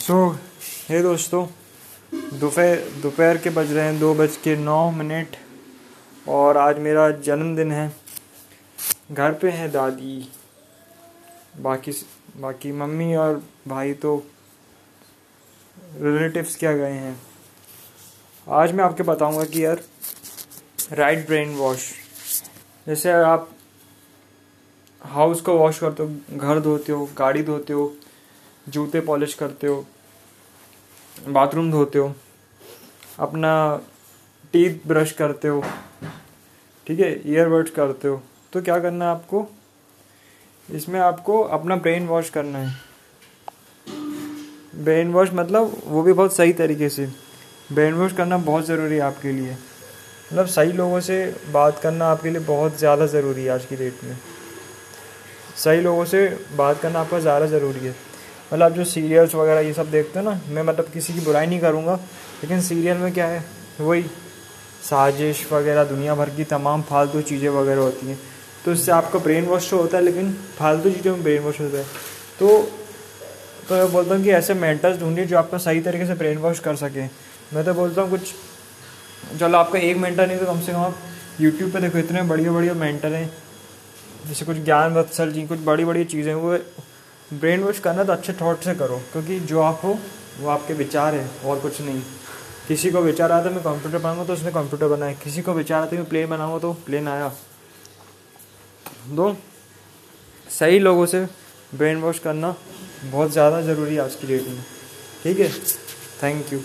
सो so, हे दोस्तों दोपहर दोपहर के बज रहे हैं दो बज के नौ मिनट और आज मेरा जन्मदिन है। घर पे है दादी बाकी बाकी मम्मी और भाई तो रिलेटिव्स क्या गए हैं। आज मैं आपके बताऊँगा कि यार राइट ब्रेन वॉश जैसे आप हाउस को वॉश करते हो घर धोते हो गाड़ी धोते हो जूते पॉलिश करते हो, बाथरूम धोते हो, अपना टीथ ब्रश करते हो, ठीक है ईयरबड्स करते हो तो क्या करना है आपको? इसमें आपको अपना ब्रेन वॉश करना है। ब्रेन वॉश मतलब वो भी बहुत सही तरीके से। ब्रेन वॉश करना बहुत ज़रूरी है आपके लिए। मतलब सही लोगों से बात करना आपके लिए बहुत ज़्यादा ज़रूरी है आज की डेट में। सही लोगों से बात करना आपका ज़्यादा ज़रूरी है। मतलब आप जो सीरियल्स वगैरह ये सब देखते हो ना, मैं मतलब किसी की बुराई नहीं करूँगा, लेकिन सीरियल में क्या है, वही साजिश वगैरह, दुनिया भर की तमाम फालतू चीज़ें वगैरह होती हैं। तो इससे आपका ब्रेन वॉश तो होता है, लेकिन फालतू चीज़ों में ब्रेन वॉश होता है। तो तो मैं बोलता हूँ कि ऐसे मेंटर्स ढूंढिए जो आपका सही तरीके से ब्रेन वॉश कर सकें। मैं तो बोलता हूँ कुछ, चलो आपका एक मेंटर नहीं तो कम से कम आप यूट्यूब पे देखो, इतने बढ़िया बढ़िया मेंटर हैं, जैसे कुछ ज्ञान वत्सल जी, कुछ बड़ी बड़ी चीज़ें, वो ब्रेन वॉश करना तो अच्छे थॉट से करो, क्योंकि जो आप हो, वो आपके विचार हैं, और कुछ नहीं। किसी को विचार आता मैं कंप्यूटर बनाऊँगा तो उसने कंप्यूटर बनाया। किसी को विचार आता मैं प्लेन बनाऊँगा तो प्लेन आया। दो, सही लोगों से ब्रेन वॉश करना बहुत ज़्यादा ज़रूरी है आज की डेट में। ठीक है? Thank you